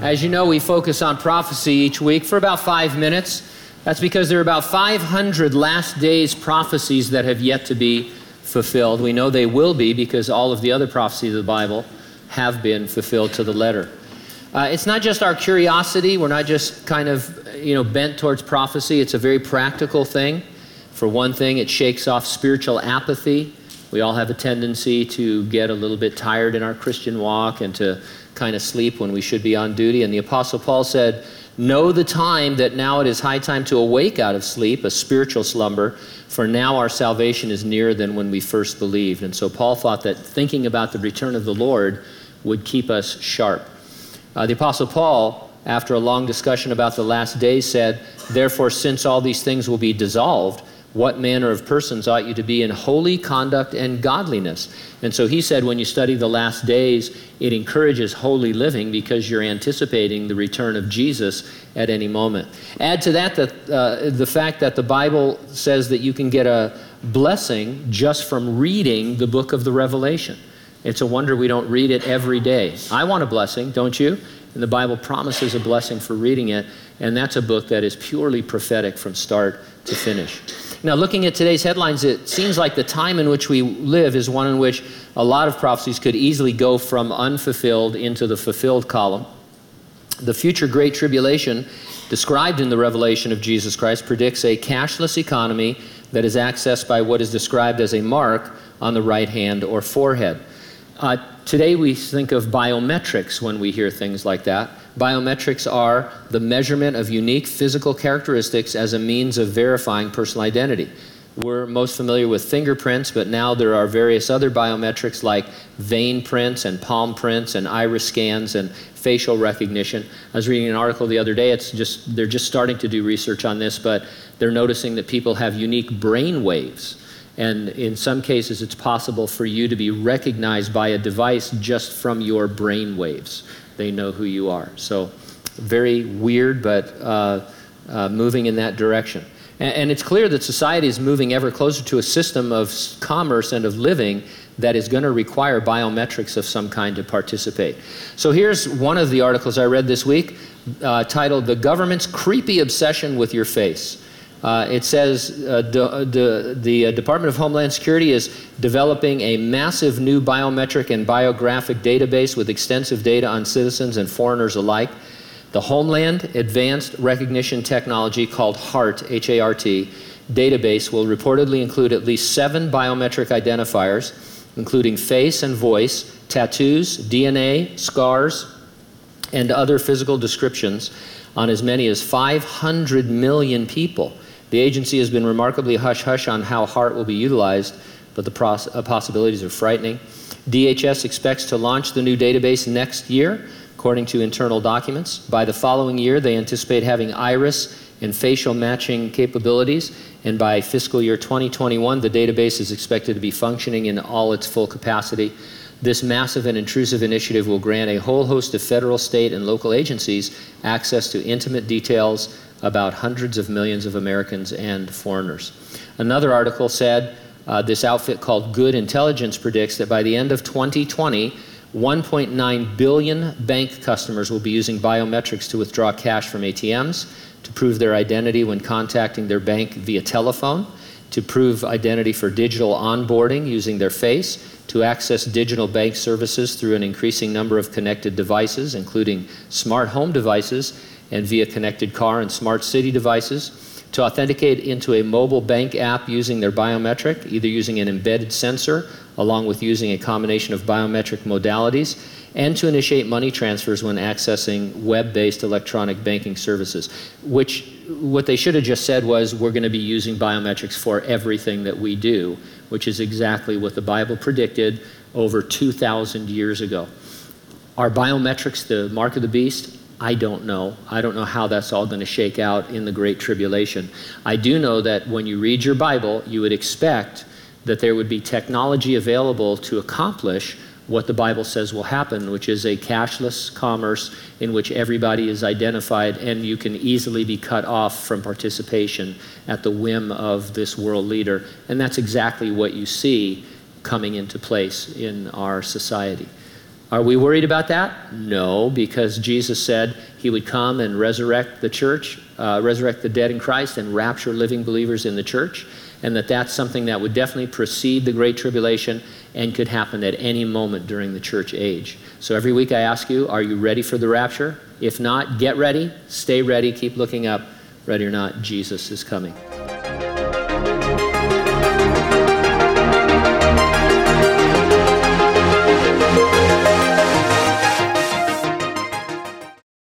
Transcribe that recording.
As you know, we focus on prophecy each week for about five minutes. That's because there are about 500 last days prophecies that have yet to be fulfilled. We know they will be because all of the other prophecies of the Bible have been fulfilled to the letter. Uh, it's not just our curiosity. We're not just kind of, you know, bent towards prophecy. It's a very practical thing. For one thing, it shakes off spiritual apathy. We all have a tendency to get a little bit tired in our Christian walk and to kind of sleep when we should be on duty. And the Apostle Paul said, Know the time that now it is high time to awake out of sleep, a spiritual slumber, for now our salvation is nearer than when we first believed. And so Paul thought that thinking about the return of the Lord would keep us sharp. Uh, the Apostle Paul, after a long discussion about the last days, said, Therefore, since all these things will be dissolved, what manner of persons ought you to be in holy conduct and godliness? And so he said, when you study the last days, it encourages holy living because you're anticipating the return of Jesus at any moment. Add to that the, uh, the fact that the Bible says that you can get a blessing just from reading the book of the Revelation. It's a wonder we don't read it every day. I want a blessing, don't you? And the Bible promises a blessing for reading it, and that's a book that is purely prophetic from start to finish. Now, looking at today's headlines, it seems like the time in which we live is one in which a lot of prophecies could easily go from unfulfilled into the fulfilled column. The future Great Tribulation, described in the revelation of Jesus Christ, predicts a cashless economy that is accessed by what is described as a mark on the right hand or forehead. Uh, today, we think of biometrics when we hear things like that. Biometrics are the measurement of unique physical characteristics as a means of verifying personal identity. We're most familiar with fingerprints, but now there are various other biometrics like vein prints and palm prints and iris scans and facial recognition. I was reading an article the other day. It's just they're just starting to do research on this, but they're noticing that people have unique brain waves. And in some cases, it's possible for you to be recognized by a device just from your brain waves they know who you are. So, very weird, but uh, uh, moving in that direction. And, and it's clear that society is moving ever closer to a system of commerce and of living that is going to require biometrics of some kind to participate. So here's one of the articles I read this week uh, titled The Government's Creepy Obsession with Your Face. Uh, it says uh, de, de, the uh, Department of Homeland Security is developing a massive new biometric and biographic database with extensive data on citizens and foreigners alike. The Homeland Advanced Recognition Technology, called HART, H A R T, database will reportedly include at least seven biometric identifiers, including face and voice, tattoos, DNA, scars, and other physical descriptions on as many as 500 million people. The agency has been remarkably hush hush on how HART will be utilized, but the uh, possibilities are frightening. DHS expects to launch the new database next year, according to internal documents. By the following year, they anticipate having iris and facial matching capabilities, and by fiscal year 2021, the database is expected to be functioning in all its full capacity. This massive and intrusive initiative will grant a whole host of federal, state, and local agencies access to intimate details about hundreds of millions of Americans and foreigners. Another article said uh, this outfit called Goode Intelligence predicts that by the end of 2020, 1.9 billion bank customers will be using biometrics to withdraw cash from ATMs, to prove their identity when contacting their bank via telephone, to prove identity for digital onboarding using their face, to access digital bank services through an increasing number of connected devices, including smart home devices, and via connected car and smart city devices to authenticate into a mobile bank app using their biometric, either using an embedded sensor along with using a combination of biometric modalities, and to initiate money transfers when accessing web-based electronic banking services, which what they should have just said was we're going to be using biometrics for everything that we do, which is exactly what the Bible predicted over 2,000 years ago. Are biometrics the mark of the beast? I don't know. I don't know how that's all going to shake out in the Great Tribulation. I do know that when you read your Bible, you would expect that there would be technology available to accomplish what the Bible says will happen, which is a cashless commerce in which everybody is identified and you can easily be cut off from participation at the whim of this world leader. And that's exactly what you see coming into place in our society. Are we worried about that? No, because Jesus said he would come and resurrect the church, uh, resurrect the dead in Christ, and rapture living believers in the church, and that that's something that would definitely precede the Great Tribulation and could happen at any moment during the church age. So every week I ask you, are you ready for the rapture? If not, get ready, stay ready, keep looking up. Ready or not, Jesus is coming.